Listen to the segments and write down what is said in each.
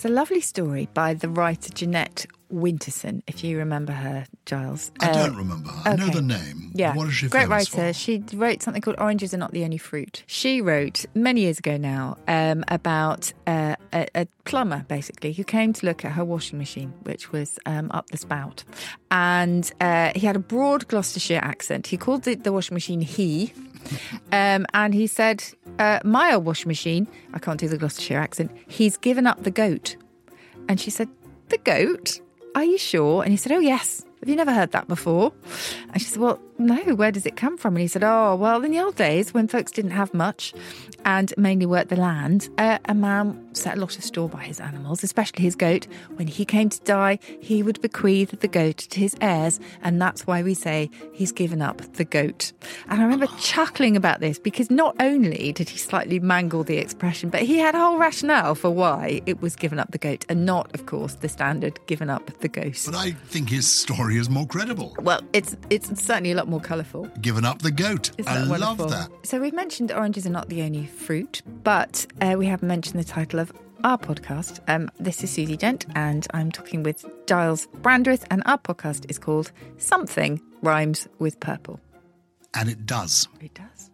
There's a lovely story by the writer Jeanette Winterson, if you remember her, Giles. I Uh, don't remember. her I know the name. Yeah, What is she great writer. for? She wrote something called "Oranges Are Not the Only Fruit." She wrote many years ago now um, about uh, a, a plumber, basically, who came to look at her washing machine, which was um, up the spout, and uh, he had a broad Gloucestershire accent. He called the, the washing machine "he." Um, and he said, uh, My old washing machine, I can't do the Gloucestershire accent, he's given up the goat. And she said, The goat? Are you sure? And he said, Oh, yes. Have you never heard that before? And she said, Well, no, where does it come from? And he said, Oh, well, in the old days when folks didn't have much and mainly worked the land, uh, a man set a lot of store by his animals, especially his goat. When he came to die, he would bequeath the goat to his heirs. And that's why we say he's given up the goat. And I remember chuckling about this because not only did he slightly mangle the expression, but he had a whole rationale for why it was given up the goat and not, of course, the standard given up the ghost. But I think his story is more credible. Well, it's it's certainly a lot more colourful. Given up the goat. Isn't I that love that. So we've mentioned oranges are not the only fruit, but uh, we haven't mentioned the title of our podcast. Um, this is Susie Dent, and I'm talking with Giles Brandreth, and our podcast is called Something Rhymes with Purple. And it does. It does.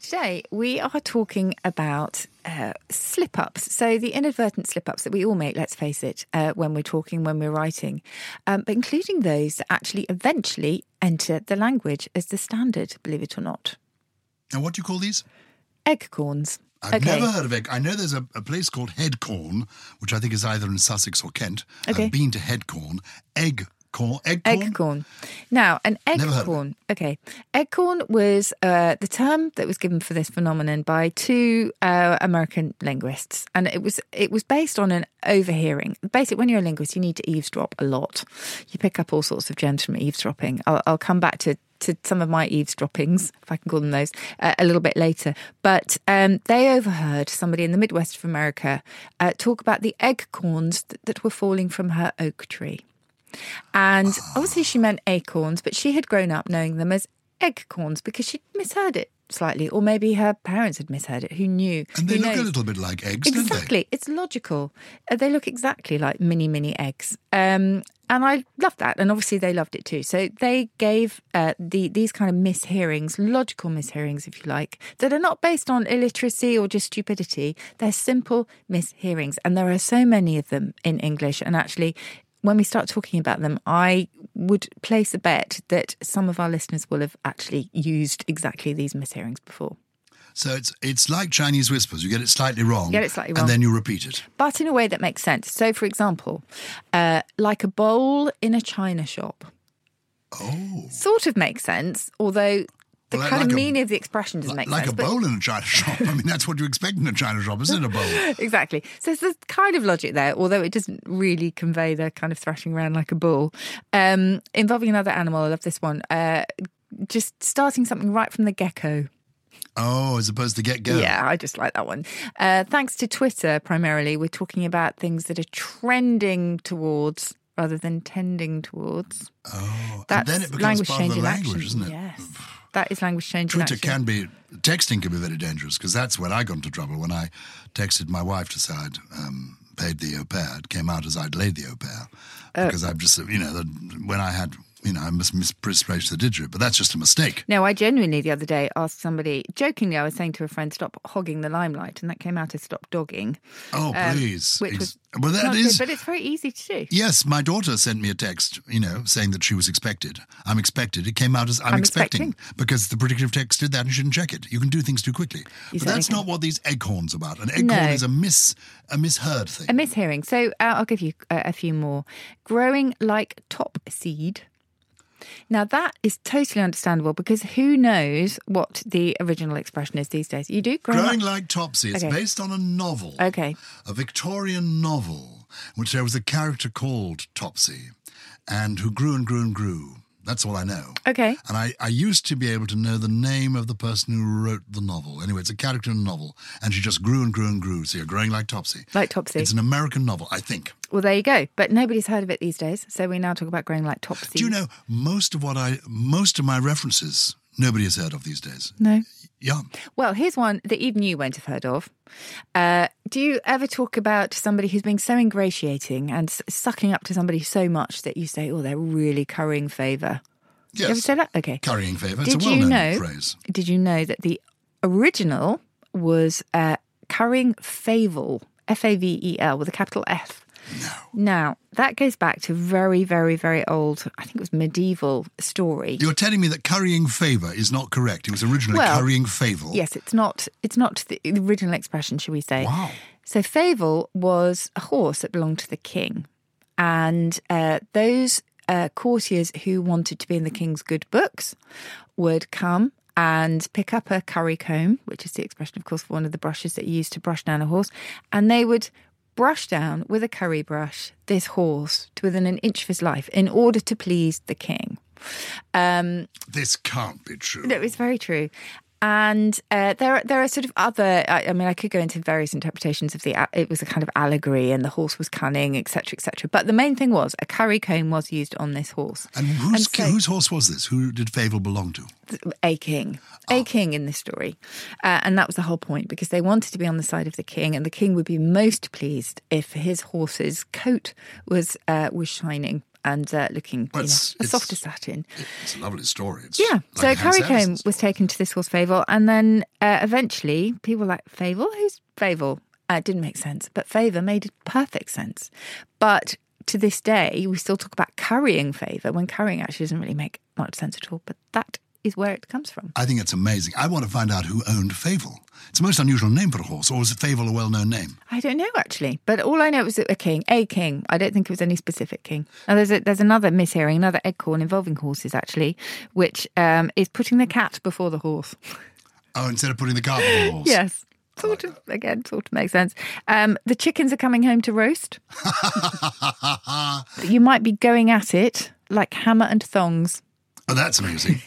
Today, we are talking about uh, slip ups. So, the inadvertent slip ups that we all make, let's face it, uh, when we're talking, when we're writing, um, but including those that actually eventually enter the language as the standard, believe it or not. And what do you call these? Eggcorns. I've never heard of egg. I know there's a, a place called Headcorn, which I think is either in Sussex or Kent. Okay. I've been to Headcorn. Egg corn. Egg corn? Egg corn. Now, an egg Never corn. Okay. Egg corn was uh, the term that was given for this phenomenon by two uh, American linguists. And it was it was based on an overhearing. Basically, when you're a linguist, you need to eavesdrop a lot. You pick up all sorts of gems from eavesdropping. I'll, I'll come back to to some of my eavesdroppings, if I can call them those, uh, a little bit later. But um, they overheard somebody in the Midwest of America uh, talk about the egg corns that, that were falling from her oak tree. And obviously, she meant acorns, but she had grown up knowing them as eggcorns because she'd misheard it slightly, or maybe her parents had misheard it. Who knew? And they Who look a little bit like eggs, don't they? Exactly. It's logical. Uh, they look exactly like mini, mini eggs. Um, and I loved that. And obviously they loved it too. So they gave uh, the these kind of mishearings, logical mishearings, if you like, that are not based on illiteracy or just stupidity. They're simple mishearings. And there are so many of them in English. And actually, when we start talking about them, I would place a bet that some of our listeners will have actually used exactly these mishearings before. So it's it's like Chinese whispers. You get it slightly wrong. Get it slightly wrong. And then you repeat it. but in a way that makes sense. So, for example, uh, like a bowl in a china shop, Oh. sort of makes sense, although the Well, kind like of a- meaning of the expression doesn't make like sense. a bowl in a china shop. I mean, that's what you expect in a china shop, isn't it? A bowl. exactly. So there's this kind of logic there, although it doesn't really convey the kind of thrashing around like a bull. Um, involving another animal, I love this one. Uh, just starting something right from the gecko. Oh, as opposed to get go. Yeah, I just like that one. Uh, thanks to Twitter, primarily, we're talking about things that are trending towards rather than tending towards. Oh, That's and then it becomes language part of the language, action. isn't it? Yes, that is language change Twitter can be texting can be very dangerous because that's where I got into trouble when I texted my wife to say I'd um, paid the au pair. It came out as I'd laid the au pair Oh. because I've just you know the, when I had you know, I must misplace the digit, but that's just a mistake. No, I genuinely the other day asked somebody, jokingly, I was saying to a friend, stop hogging the limelight, and that came out as stop dogging. Oh, um, please. Which Ex- was well, that is. good, but it's very easy to do. Yes, my daughter sent me a text, you know, saying that she was expected. I'm expected. It came out as I'm, I'm expecting, expecting. because the predictive text did that and you shouldn't check it. You can do things too quickly. You but that's not what these eggcorns are about. An eggcorn No. is a mis a misheard thing. A mishearing. So uh, I'll give you a, a few more. Growing like top seed. Now that is totally understandable because who knows what the original expression is these days? You do growing, Growing like- like Topsy. It's Okay. based on a novel. Okay. A Victorian novel, in which there was a character called Topsy, and who grew and grew and grew. That's all I know. Okay. And I, I used to be able to know the name of the person who wrote the novel. Anyway, it's a character in a novel, and she just grew and grew and grew. So you're growing like Topsy. Like Topsy. It's an American novel, I think. Well, there you go. But nobody's heard of it these days. So we now talk about growing like Topsy. Do you know most of what I, most of my references, nobody has heard of these days. No. Yeah. Well, here's one that even you won't have heard of. Uh, do you ever talk about somebody who's being so ingratiating and s- sucking up to somebody so much that you say, oh, they're really currying favour? Yes. You ever say that? Okay. Currying favour. It's Did a you well-known know? phrase. Did you know that the original was uh, currying favel, F A V E L, with a capital F? No. Now, that goes back to very, very, very old, I think it was medieval story. You're telling me that currying favour is not correct. It was originally Well, currying favour. Yes, it's not. It's not the original expression, should we say? Wow. So Favel was a horse that belonged to the king, and uh, those uh, courtiers who wanted to be in the king's good books would come and pick up a curry comb, which is the expression, of course, for one of the brushes that you use to brush down a horse, and they would brush down with a curry brush this horse to within an inch of his life in order to please the king. Um, This can't be true. no, it's very true. And uh, there, there are sort of other. I, I mean, I could go into various interpretations of the. It was a kind of allegory, and the horse was cunning, etc., etc. But the main thing was a curry comb was used on this horse. And whose, so- whose horse was this? Who did Favel belong to? a king, a king in this story, uh, and that was the whole point because they wanted to be on the side of the king, and the king would be most pleased if his horse's coat was uh, was shining and uh, looking Well, you know, it's- a it's- softer satin. It's a lovely story. It's Yeah. like so a a curry Hans comb Andersen was taken to this horse Favel, and then uh, eventually people were like Favel, who's Favel? Uh, it didn't make sense, but favour made perfect sense. But to this day, we still talk about currying favour when currying actually doesn't really make much sense at all. But that is where it comes from. I think it's amazing. I want to find out who owned Favel. It's a most unusual name for a horse, or is Favel a well-known name? I don't know actually, but all I know was a king, a king. I don't think it was any specific king. Now there's a, there's another mishearing, another eggcorn involving horses actually, which um, is putting the cat before the horse. Oh, instead of putting the cart before the horse. Yes. Sort of, again, sort of makes sense. Um, the chickens are coming home to roast. you might be going at it like hammer and thongs. Oh, that's amusing.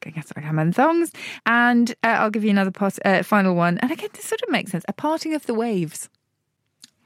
Going it like hammer and thongs. And uh, I'll give you another part, uh, final one. And again, this sort of makes sense. A parting of the waves.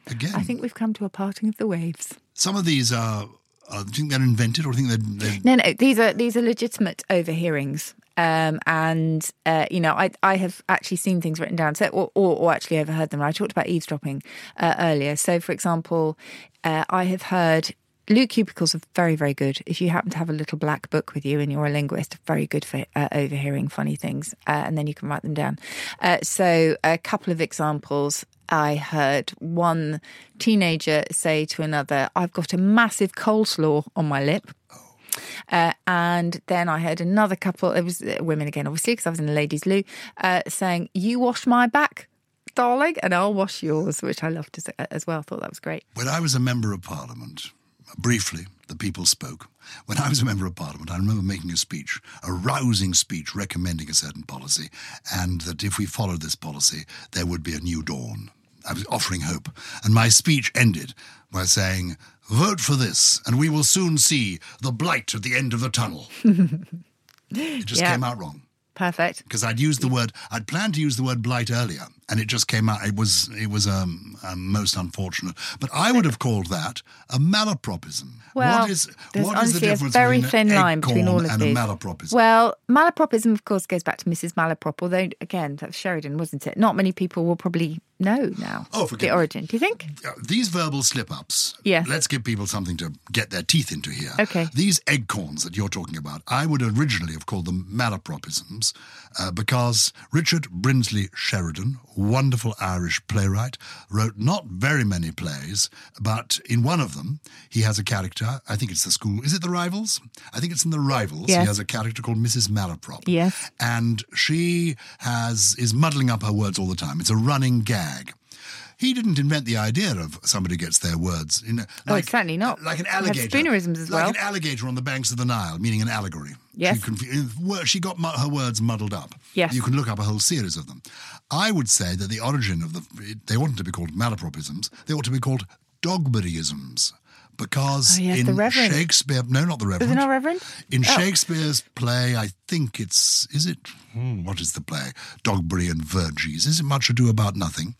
Again, I think we've come to a parting of the waves. some of these are. Uh, do you think they're invented, or do you think they're, they're No, no, these are these are legitimate overhearings. Um, and uh, you know, I I have actually seen things written down, so or, or, or actually overheard them. I talked about eavesdropping uh, earlier. So, for example, uh, I have heard Luke cubicles are very very good. If you happen to have a little black book with you and you're a linguist, very good for uh, overhearing funny things, uh, and then you can write them down. Uh, so, a couple of examples. I heard one teenager say to another, I've got a massive coleslaw on my lip. Uh, and then I heard another couple, it was uh, women again, obviously, because I was in a ladies' loo, uh, saying, You wash my back, darling, and I'll wash yours, which I loved as, as well. thought that was great. When I was a member of parliament, briefly, the people spoke. When I was a member of parliament, I remember making a speech, a rousing speech recommending a certain policy, and that if we followed this policy, there would be a new dawn. I was offering hope. And my speech ended by saying, Vote for this, and we will soon see the blight at the end of the tunnel. it just Yeah. came out wrong Perfect. because I'd used the word, I'd planned to use the word blight earlier, and it just came out. It was it was um, um, most unfortunate. But I would have called that a malapropism. Well, what is there's what is the a difference very between thin line between all of and these. a malapropism? Well, malapropism, of course, goes back to Mrs. Malaprop, although, again, that's Sheridan, wasn't it? Not many people will probably know now Oh, forgive the origin. Do you think? These verbal slip ups, Yes. let's give people something to get their teeth into here. Okay. These eggcorns that you're talking about, I would originally have called them malapropisms uh, because Richard Brinsley Sheridan, wonderful Irish playwright, wrote not very many plays, but in one of them, he has a character. I think it's the school. Is it The Rivals? I think it's in The Rivals. Yes. He has a character called Mrs. Malaprop. Yes. And she has is muddling up her words all the time. It's a running gag. He didn't invent the idea of somebody gets their words. You know, Oh, it's certainly not. Like an alligator. spoonerisms as like well. an alligator on the banks of the Nile, meaning an allegory. Yes. She, she got her words muddled up. Yes. You can look up a whole series of them. I would say that the origin of the, they oughtn't to be called malapropisms, they ought to be called dogberryisms. Because Oh, yes, in. Shakespeare, no, not the Reverend. Is it not Reverend? In Oh. Shakespeare's play, I think it's is it hmm, what is the play? Dogberry and Verges. Is it much ado about nothing?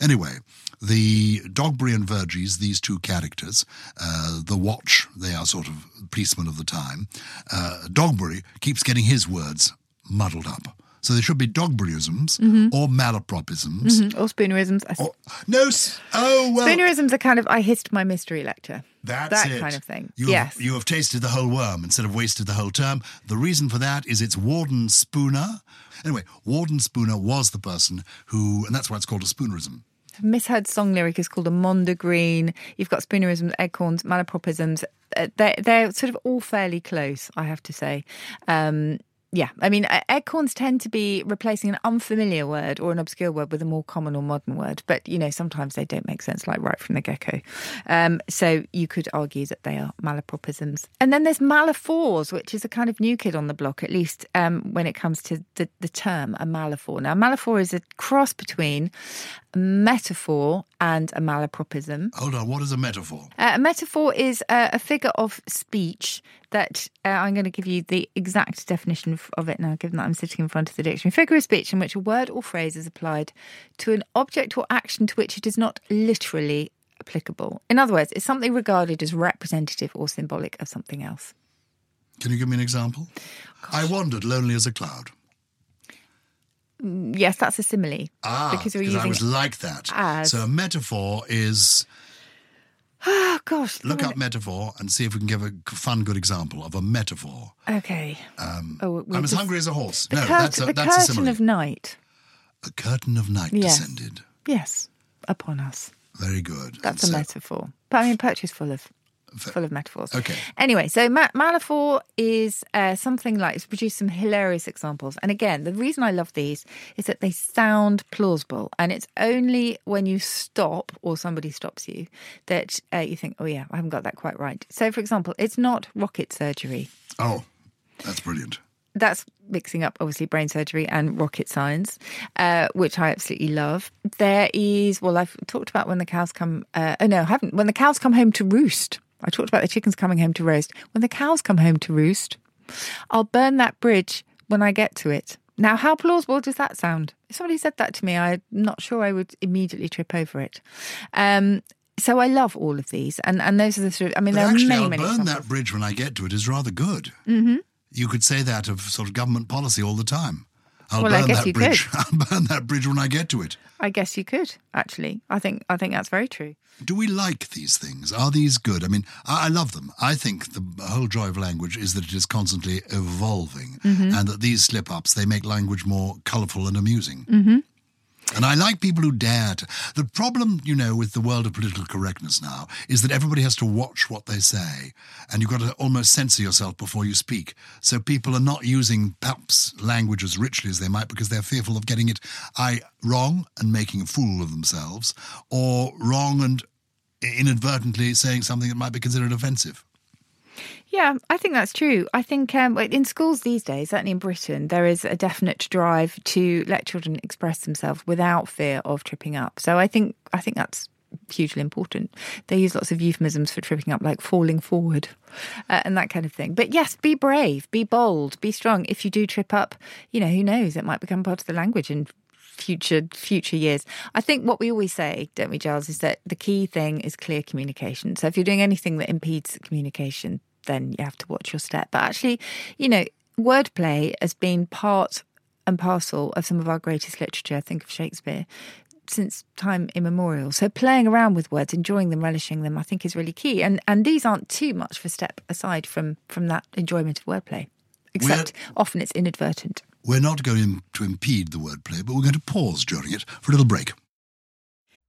Anyway, the Dogberry and Verges, these two characters, uh, the Watch, they are sort of policemen of the time. Uh, Dogberry keeps getting his words muddled up. So there should be Dogberryisms Mm-hmm. or malapropisms. Mm, Or spoonerisms. I- Or, no, oh well. Spoonerisms are kind of, I hissed my mystery lecture. That's that it. kind of thing. You yes. have, you have tasted the whole worm instead of wasted the whole term. The reason for that is it's Warden Spooner. Anyway, Warden Spooner was the person who, and that's why it's called a spoonerism. misheard song lyric is called a mondegreen. You've got spoonerisms, eggcorns, malapropisms. Uh, They're, they're sort of all fairly close, I have to say. Um, yeah, I mean, eggcorns tend to be replacing an unfamiliar word or an obscure word with a more common or modern word, but you know, sometimes they don't make sense, like right from the get go. Um, so you could argue that they are malapropisms. And then there's malaphors, which is a kind of new kid on the block, at least um, when it comes to the, the term a malaphor. Now, malaphor is a cross between metaphor and a malapropism. Hold on, what is a metaphor? Uh, a metaphor is uh, a figure of speech that uh, I'm going to give you the exact definition of, of it now, given that I'm sitting in front of the dictionary. Figure of speech in which a word or phrase is applied to an object or action to which it is not literally applicable. In other words, it's something regarded as representative or symbolic of something else. Can you give me an example? I wandered lonely as a cloud. Yes, that's a simile. Ah, because you're I was like that. as- So a metaphor is oh gosh. look up metaphor and see if we can give a fun, good example of a metaphor. Okay. Um, Oh, I'm as hungry as a horse. The, no, that's a, the that's a curtain simile. of night. a curtain of night Yes. descended. Yes, upon us. Very good. That's And a so- metaphor. But I mean, poetry's full of full of metaphors. Okay. Anyway, so ma- is uh, something like it's produced some hilarious examples. And again, the reason I love these is that they sound plausible, and it's only when you stop or somebody stops you that uh, you think, "Oh yeah, I haven't got that quite right." So, for example, it's not rocket surgery. Oh, that's brilliant. that's mixing up obviously brain surgery and rocket science, uh, which I absolutely love. There is well, I've talked about when the cows come. Uh, oh no, I haven't. When the cows come home to roost. I talked about the chickens coming home to roast. When the cows come home to roost, I'll burn that bridge when I get to it. Now, how plausible does that sound? If somebody said that to me, I'm not sure I would immediately trip over it. Um, so I love all of these, and and those are the sort. Of, I mean, But there actually, are many, I'll many. burn examples. that bridge when I get to it is rather good. Mm-hmm. You could say that of sort of government policy all the time. I'll Well, I guess that you bridge. I'll burn that bridge when I get to it. I guess you could actually. I think I think that's very true. Do we like these things? Are these good? I mean, I, I love them. I think the whole joy of language is that it is constantly evolving, Mm-hmm. and that these slip-ups they make language more colourful and amusing. Mm-hmm. And I like people who dare to. The problem, you know, with the world of political correctness now is that everybody has to watch what they say, and you've got to almost censor yourself before you speak. So people are not using perhaps language as richly as they might because they're fearful of getting it I wrong and making a fool of themselves, or wrong and inadvertently saying something that might be considered offensive. Yeah, I think that's true. I think um, in schools these days, certainly in Britain, there is a definite drive to let children express themselves without fear of tripping up. So I think I think that's hugely important. They use lots of euphemisms for tripping up, like falling forward uh, and that kind of thing. But yes, be brave, be bold, be strong. If you do trip up, you know who knows? It might become part of the language in future future years. I think what we always say, don't we, Giles, is that the key thing is clear communication. So if you're doing anything that impedes communication, then you have to watch your step. But actually, you know, wordplay has been part and parcel of some of our greatest literature. Think of Shakespeare since time immemorial. So playing around with words, enjoying them, relishing them, I think is really key. And and these aren't too much of a step aside from from that enjoyment of wordplay. Except we're, often it's inadvertent. We're not going to impede the wordplay, but we're going to pause during it for a little break.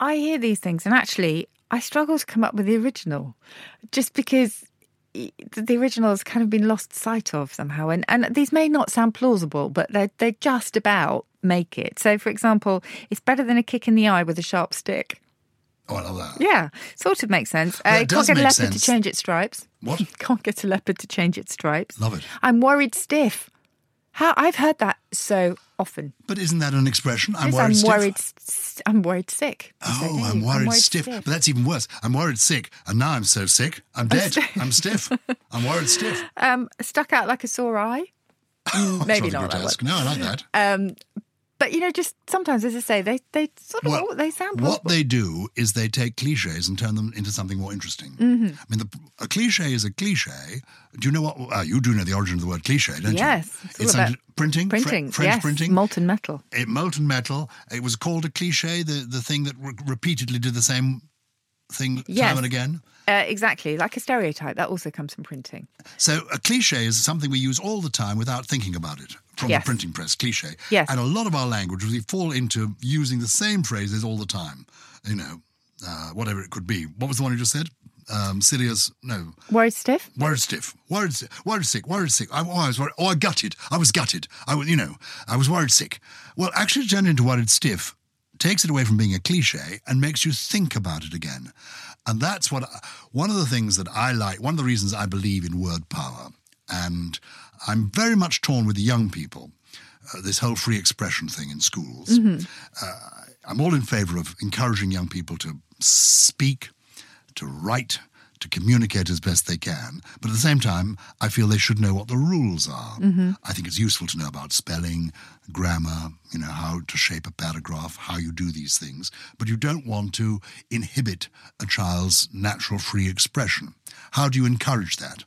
I hear these things, and actually, I struggle to come up with the original, just because the original has kind of been lost sight of somehow. And and these may not sound plausible, but they they just about make it. So, for example, it's better than a kick in the eye with a sharp stick. Oh, I love that. Yeah, sort of makes sense. Uh, can't get a leopard sense. to change its stripes. What? can't get a leopard to change its stripes. Love it. I'm worried stiff. How I've heard that so often. But isn't that an expression? I'm Yes, worried I'm stiff. worried. I'm worried sick. Oh, I'm no, worried, stiff. But that's even worse. I'm worried sick, and now I'm so sick, I'm dead. I'm stiff. I'm worried stiff. Um, stuck out like a sore eye. Mm, Maybe not that. No, I like that. Um, but you know, just sometimes, as I say, they they sort of Well, they sound What they do is they take cliches and turn them into something more interesting. Mm-hmm. I mean, the, a cliche is a cliche. Do you know what? Uh, you do know the origin of the word cliche, don't Yes, you? it's all It's about under- printing. Fre- printing, French yes, printing. molten metal. it, molten metal. It was called a cliche, the, the thing that re- repeatedly did the same thing Yes. time and again. Uh, exactly, like a stereotype. That also comes from printing. So a cliche is something we use all the time without thinking about it from Yes. the printing press, cliche. Yes. And a lot of our language, we fall into using the same phrases all the time. You know, uh, whatever it could be. What was the one you just said? Um, serious, no. Worried stiff. Worried stiff, worried sick, worried sick. I, oh, I was worried. Oh, I gutted. I was gutted. I, was, you know, I was worried sick. Well, actually, it turned into worried stiff takes it away from being a cliche and makes you think about it again. And that's what one of the things that I like. One of the reasons I believe in word power, and I'm very much torn with the young people. Uh, this whole free expression thing in schools. Uh, I'm all in favour of encouraging young people to speak, to write, to communicate as best they can. But at the same time, I feel they should know what the rules are. Mm-hmm. I think it's useful to know about spelling, grammar, you know, how to shape a paragraph, how you do these things. But you don't want to inhibit a child's natural free expression. How do you encourage that?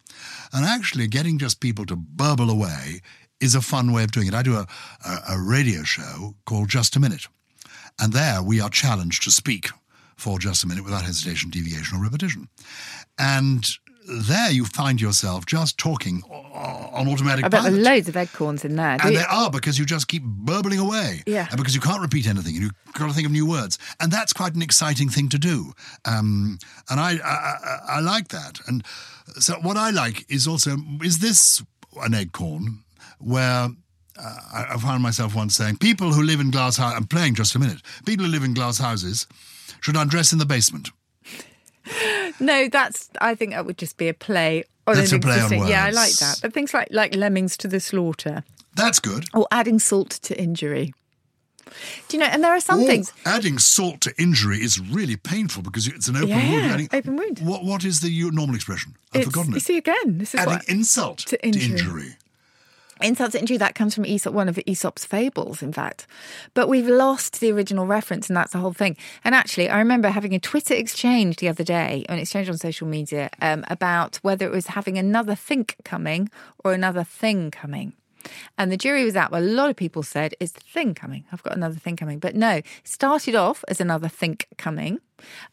And actually, getting just people to burble away is a fun way of doing it. I do a, a, a radio show called Just a Minute. And there we are challenged to speak for just a minute without hesitation, deviation, or repetition. And there you find yourself just talking on automatic I bet there are pilot. loads of eggcorns in there. And you- there are because you just keep burbling away. Yeah. And because you can't repeat anything and you've got to think of new words. And that's quite an exciting thing to do. Um, and I, I, I, I like that. And so what I like is also, is this an eggcorn where uh, I, I found myself once saying, people who live in glass houses, I'm playing just a minute, people who live in glass houses should I undress in the basement. No, that's. I think that would just be a play. On That's an a play on existing- Yeah, I like that. But things like like lemmings to the slaughter That's good. or adding salt to injury. Do you know? And there are some Or things. adding salt to injury is really painful because it's an open Yeah, wound. Adding- open wound. What, what is the normal expression? I've It's- forgotten You it. see again. This is Adding what insult to to injury. Injury. insult to injury that comes from Aesop, one of Aesop's fables, in fact. But we've lost the original reference, and that's the whole thing. And actually, I remember having a Twitter exchange the other day, an exchange on social media, um, about whether it was having another think coming or another thing coming. And the jury was out. But a lot of people said, "Is the thing coming? I've got another thing coming." But no, it started off as another think coming,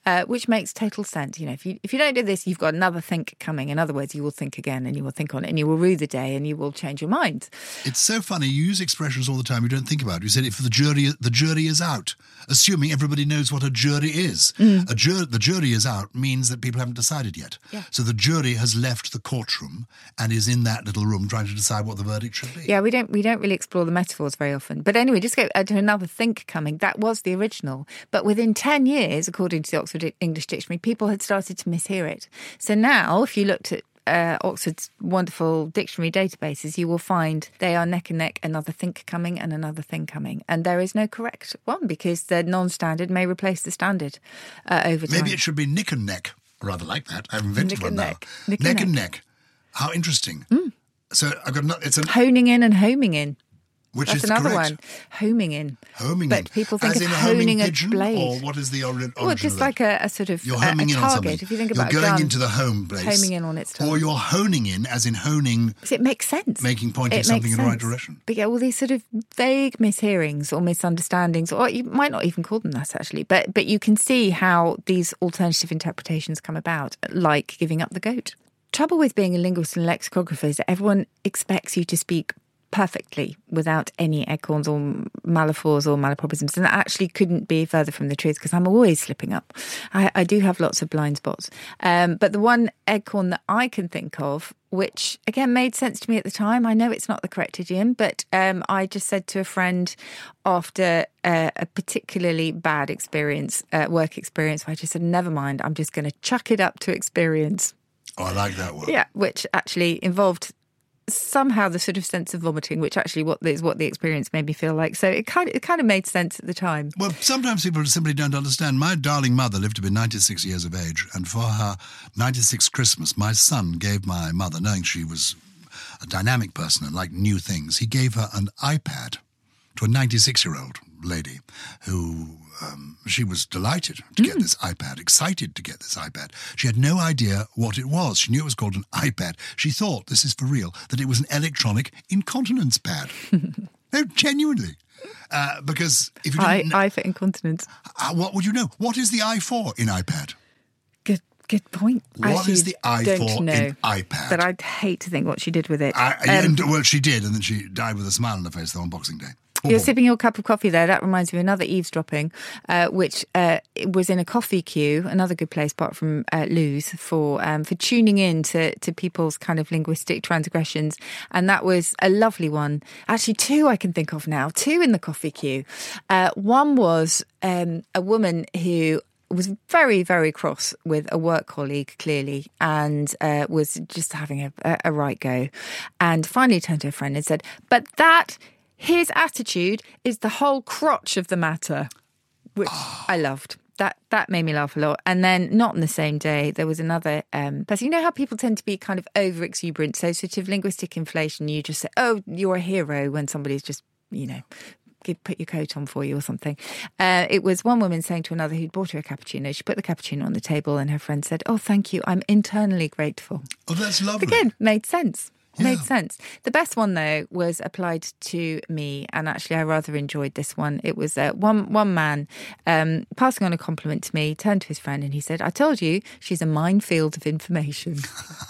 uh, which makes total sense. You know, if you if you don't do this, you've got another think coming. In other words, you will think again, and you will think on it, and you will rue the day, and you will change your mind. It's so funny. You use expressions all the time you don't think about. You said if the jury the jury is out, assuming everybody knows what a jury is. Mm. A jur- the jury is out means that people haven't decided yet. Yeah. So the jury has left the courtroom and is in that little room trying to decide what the verdict should be. Yeah, we don't we don't really explore the metaphors very often. But anyway, just go uh, to another think coming. That was the original, but within ten years, according to the Oxford English Dictionary, people had started to mishear it. So now, if you looked at uh, Oxford's wonderful dictionary databases, you will find they are neck and neck. Another think coming and another thing coming, and there is no correct one because the non-standard may replace the standard uh, over time. Maybe it should be nick and neck. I rather like that. I've invented one now. neck. Nick and neck. How interesting. So I've got no, it's an honing in and homing in. Which That's is another correct. one. Homing in. Homing but in. people think As of in a honing homing a pigeon, blade. or what is the ori- origin? Well, just like a, a sort of You're a, homing a in on target. something. If you think you're about a going gun, into the home place, homing in on its or you're honing in, as in honing. it makes sense. Making- pointing It something in the right direction. But yeah, all these sort of vague mishearings or misunderstandings, or you might not even call them that actually. But but you can see how these alternative interpretations come about, like giving up the goat. Trouble with being a linguist and lexicographer is that everyone expects you to speak perfectly without any eggcorns or malaphors or malapropisms. And that actually couldn't be further from the truth because I'm always slipping up. I, I do have lots of blind spots. Um, but the one eggcorn that I can think of, which again made sense to me at the time, I know it's not the correct idiom, but um, I just said to a friend after uh, a particularly bad experience, uh, work experience, I just said, never mind, I'm just going to chuck it up to experience. Oh, I like that one. Yeah, which actually involved somehow the sort of sense of vomiting, which actually what is what the experience made me feel like. So it kind of it kind of made sense at the time. Well, sometimes people simply don't understand. My darling mother lived to be 96 years of age, and for her 96th Christmas, my son gave my mother, knowing she was a dynamic person and liked new things, he gave her an iPad to a 96 year old lady who um, she was delighted to get this iPad, excited to get this iPad. She had no idea what it was. She knew it was called an iPad. She thought, this is for real, that it was an electronic incontinence pad. no, genuinely. Uh, because if you I, didn't know, I for incontinence. uh, what would you know? What is the I for in iPad? Good good point. What is Actually, the I don't for know, in iPad? But I'd hate to think what she did with it. I, Um, and, well, she did, and then she died with a smile on her face though on Boxing Day. You're sipping your cup of coffee there. That reminds me of another eavesdropping, uh, which uh, was in a coffee queue, another good place apart from uh, loos for um, for tuning in to, to people's kind of linguistic transgressions. And that was a lovely one. Actually, two I can think of now, two in the coffee queue. Uh, one was um, a woman who was very, very cross with a work colleague, clearly, and uh, was just having a, a, a right go. And finally turned to her friend and said, But that, his attitude is the whole crotch of the matter, which I loved. That that made me laugh a lot. And then, not on the same day, there was another um, person. You know how people tend to be kind of over exuberant, so sort of linguistic inflation. You just say, "Oh, you're a hero," when somebody's just, you know, give, put your coat on for you or something. Uh, it was one woman saying to another who'd bought her a cappuccino. She put the cappuccino on the table, and her friend said, "Oh, thank you. I'm internally grateful." Oh, that's lovely. Again, made sense. Made sense. The best one though was applied to me, and actually I rather enjoyed this one. It was uh, one one man um, passing on a compliment to me, turned to his friend, and he said, "I told you she's a minefield of information."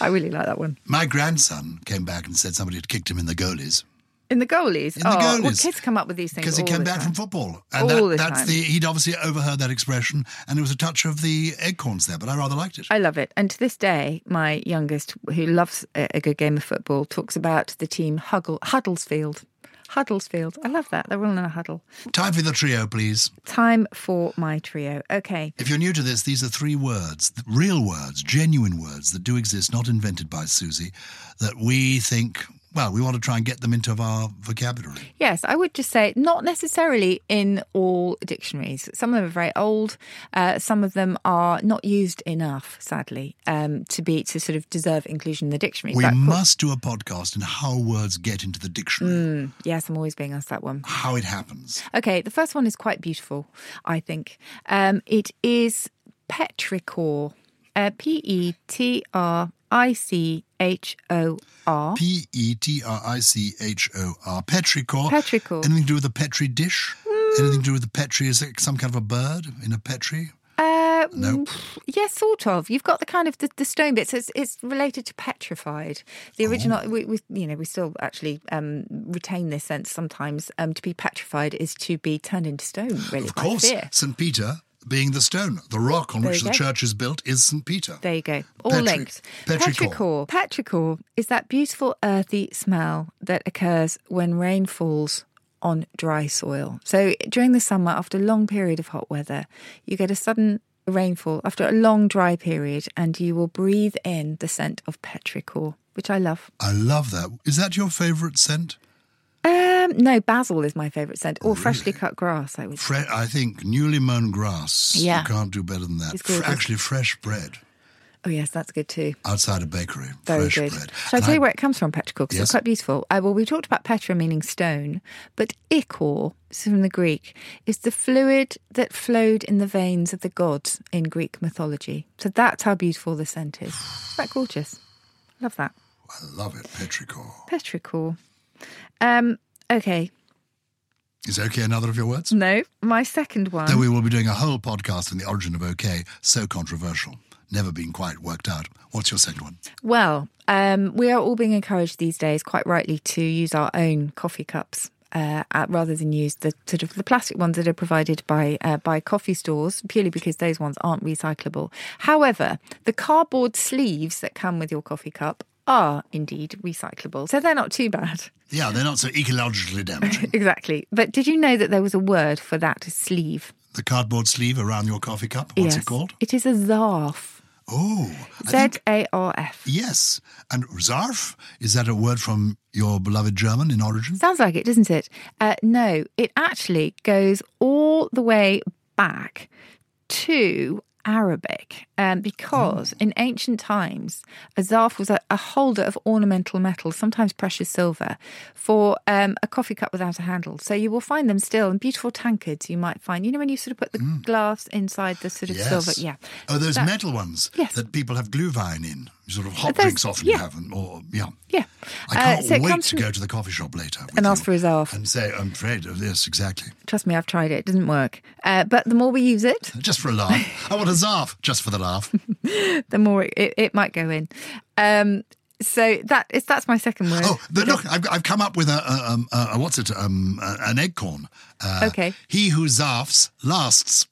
I really like that one. My grandson came back and said somebody had kicked him in the goalies In the goalies, In the oh, well, kids come up with these things because he came back time. from football, and that, the that's time. the he'd obviously overheard that expression, and there was a touch of the eggcorns there, but I rather liked it. I love it. And to this day, my youngest, who loves a, a good game of football, talks about the team Huggle, Huddlesfield. Huddlesfield. I love that. They're all in a huddle. Time for the trio, please. Time for my trio. Okay. If you're new to this, these are three words, real words, genuine words that do exist, not invented by Susie, that we think, well, we want to try and get them into our vocabulary. Yes, I would just say not necessarily in all dictionaries. Some of them are very old. Uh, some of them are not used enough, sadly, um, to be to sort of deserve inclusion in the dictionary. We But, of course- must do a podcast on how words get into the dictionary, Yes, I'm always being asked that one. how it happens. Okay, the first one is quite beautiful, I think. Um, it is petrichor. Uh, P E T R I C H O R. P E T R I C H O R. Petrichor. Petrichor. Anything to do with a Petri dish? Anything to do with the Petri? Is it some kind of a bird in a Petri? Uh, No. Yes, yeah, sort of. You've got the kind of the, the stone bits. It's, it's related to petrified. The original, Oh. we, we, you know, we still actually um, retain this sense sometimes. Um, to be petrified is to be turned into stone. Really, Of course. St. Peter being the stone. The rock on There which the go. church is built is St. Peter. There you go. All Petri- linked. petrichor. Petrichor. Is that beautiful earthy smell that occurs when rain falls on dry soil. So during the summer, after a long period of hot weather, you get a sudden rainfall after a long dry period, and you will breathe in the scent of petrichor, which I love. I love that. Is that your favourite scent? Um, no, basil is my favourite scent, or freshly cut grass. I would. say. Fre- I think newly mown grass. Yeah. You can't do better than that. Fr- actually, fresh bread Oh yes, that's good too. outside a bakery. Very fresh good. bread. Shall I tell you where it comes from, petrichor? Because Yes. it's quite beautiful. Uh, well, we talked about petra meaning stone, but ichor, is from the Greek, is the fluid that flowed in the veins of the gods in Greek mythology. So that's how beautiful the scent is. Isn't that gorgeous? Love that. I love it, petrichor. Petrichor. Um, okay. Is OK another of your words? No, my second one. Though we will be doing a whole podcast on the origin of OK, so controversial, never been quite worked out. What's your second one? Well, um, we are all being encouraged these days, quite rightly, to use our own coffee cups. Uh, rather than use the sort of the plastic ones that are provided by uh, by coffee stores, purely because those ones aren't recyclable. However, the cardboard sleeves that come with your coffee cup are indeed recyclable, so they're not too bad. Yeah, they're not so ecologically damaging. exactly. But did you know that there was a word for that sleeve? the cardboard sleeve around your coffee cup, what's yes, it called? It is a zarf. Oh, Z A R F. yes. And Zarf, is that a word from your beloved German in origin? Sounds like it, doesn't it? Uh, no, it actually goes all the way back to Arabic um, because in ancient times, a zarf was a, a holder of ornamental metal, sometimes precious silver, for um, a coffee cup without a handle. So you will find them still in beautiful tankards. You might find, you know, when you sort of put the glass inside the sort of silver. Yeah. Oh, those That- metal ones Yes. that people have glühwein in. Sort of hot Those- drinks often yeah. have, and, or yeah. Yeah. I Uh, can't so wait to go to the coffee shop later And ask for a Zarf. and say, "I'm afraid of this." Exactly, Trust me, I've tried it. It doesn't work. Uh, but the more we use it, just for a laugh. I want a zarf, just for the laugh. the more it, it might go in. Um, so that is that's my second word. Oh, but look, I've, I've come up with a, a, um, a, a what's it? Um, an eggcorn. Uh, Okay. He who zarfs lasts.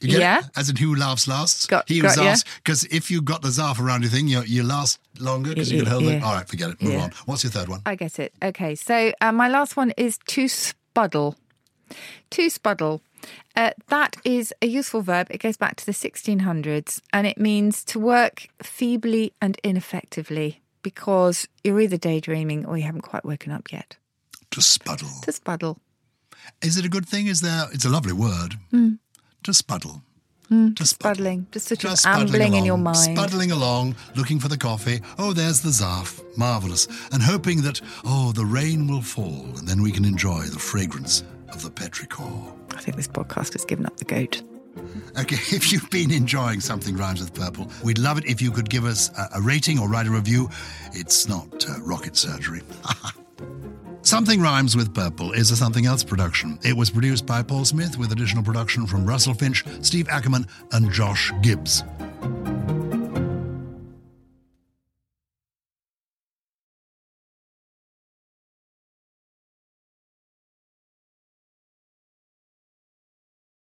You get Yeah. it? As in who laughs lasts. Got- he who got. Because if you've got the zarf around your thing, you you last longer because you can hold it. All right, forget it. Move Yeah. on. What's your third one? I get it. Okay, so uh, my last one is to spuddle. To spuddle. Uh, that is a useful verb. It goes back to the 1600s and it means to work feebly and ineffectively because you're either daydreaming or you haven't quite woken up yet. To spuddle. To spuddle. Is it a good thing? Is there? It's a lovely word. Hmm. To spuddle. to spuddle. Spuddling. Just sort Just spuddling ambling in your along, mind. Spuddling along, looking for the coffee. Oh, there's the zarf. Marvellous. And hoping that, oh, the rain will fall and then we can enjoy the fragrance of the petrichor. I think this podcast has given up the goat. Okay, if you've been enjoying Something Rhymes with Purple, we'd love it if you could give us a, a rating or write a review. It's not uh, rocket surgery. Something Rhymes with Purple is a Something Else production. It was produced by Paul Smith with additional production from Russell Finch, Steve Ackerman, and Josh Gibbs.